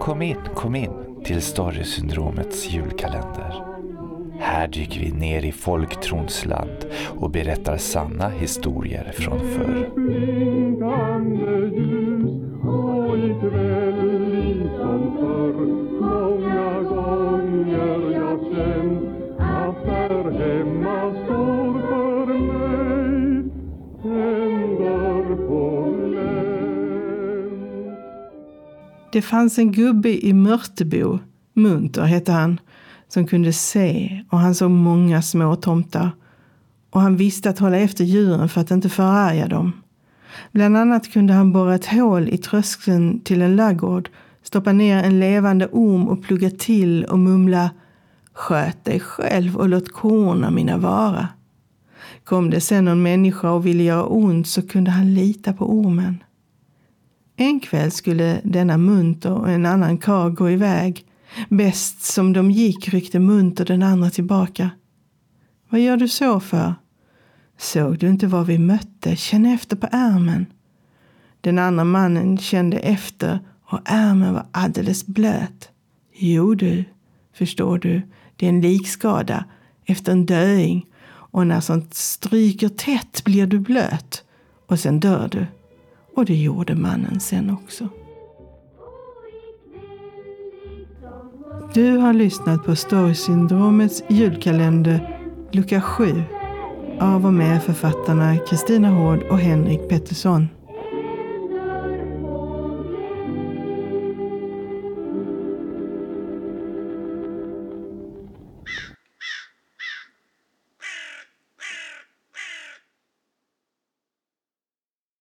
Kom in, kom in till Storysyndromets julkalender. Här dyker vi ner i folktrons land och berättar sanna historier från förr. Det fanns en gubbe i Mörtebo, Munter hette han, som kunde se och han såg många små tomtar. Och han visste att hålla efter djuren för att inte förarga dem. Bland annat kunde han borra ett hål i tröskeln till en laggård, stoppa ner en levande orm och plugga till och mumla Sköt dig själv och låt korna mina vara. Kom det sen någon människa och ville göra ont så kunde han lita på ormen. En kväll skulle denna Munter och en annan karl gå iväg. Bäst som de gick ryckte Munter den andra tillbaka. Vad gör du så för? Såg du inte vad vi mötte? Känn efter på ärmen. Den andra mannen kände efter och ärmen var alldeles blöt. Jo du, förstår du, det är en likskada efter en döing och när sånt stryker tätt blir du blöt och sen dör du. Och det gjorde mannen sen också. Du har lyssnat på Storysyndromets julkalender lucka 7 av och med författarna Kristina Hård och Henrik Pettersson.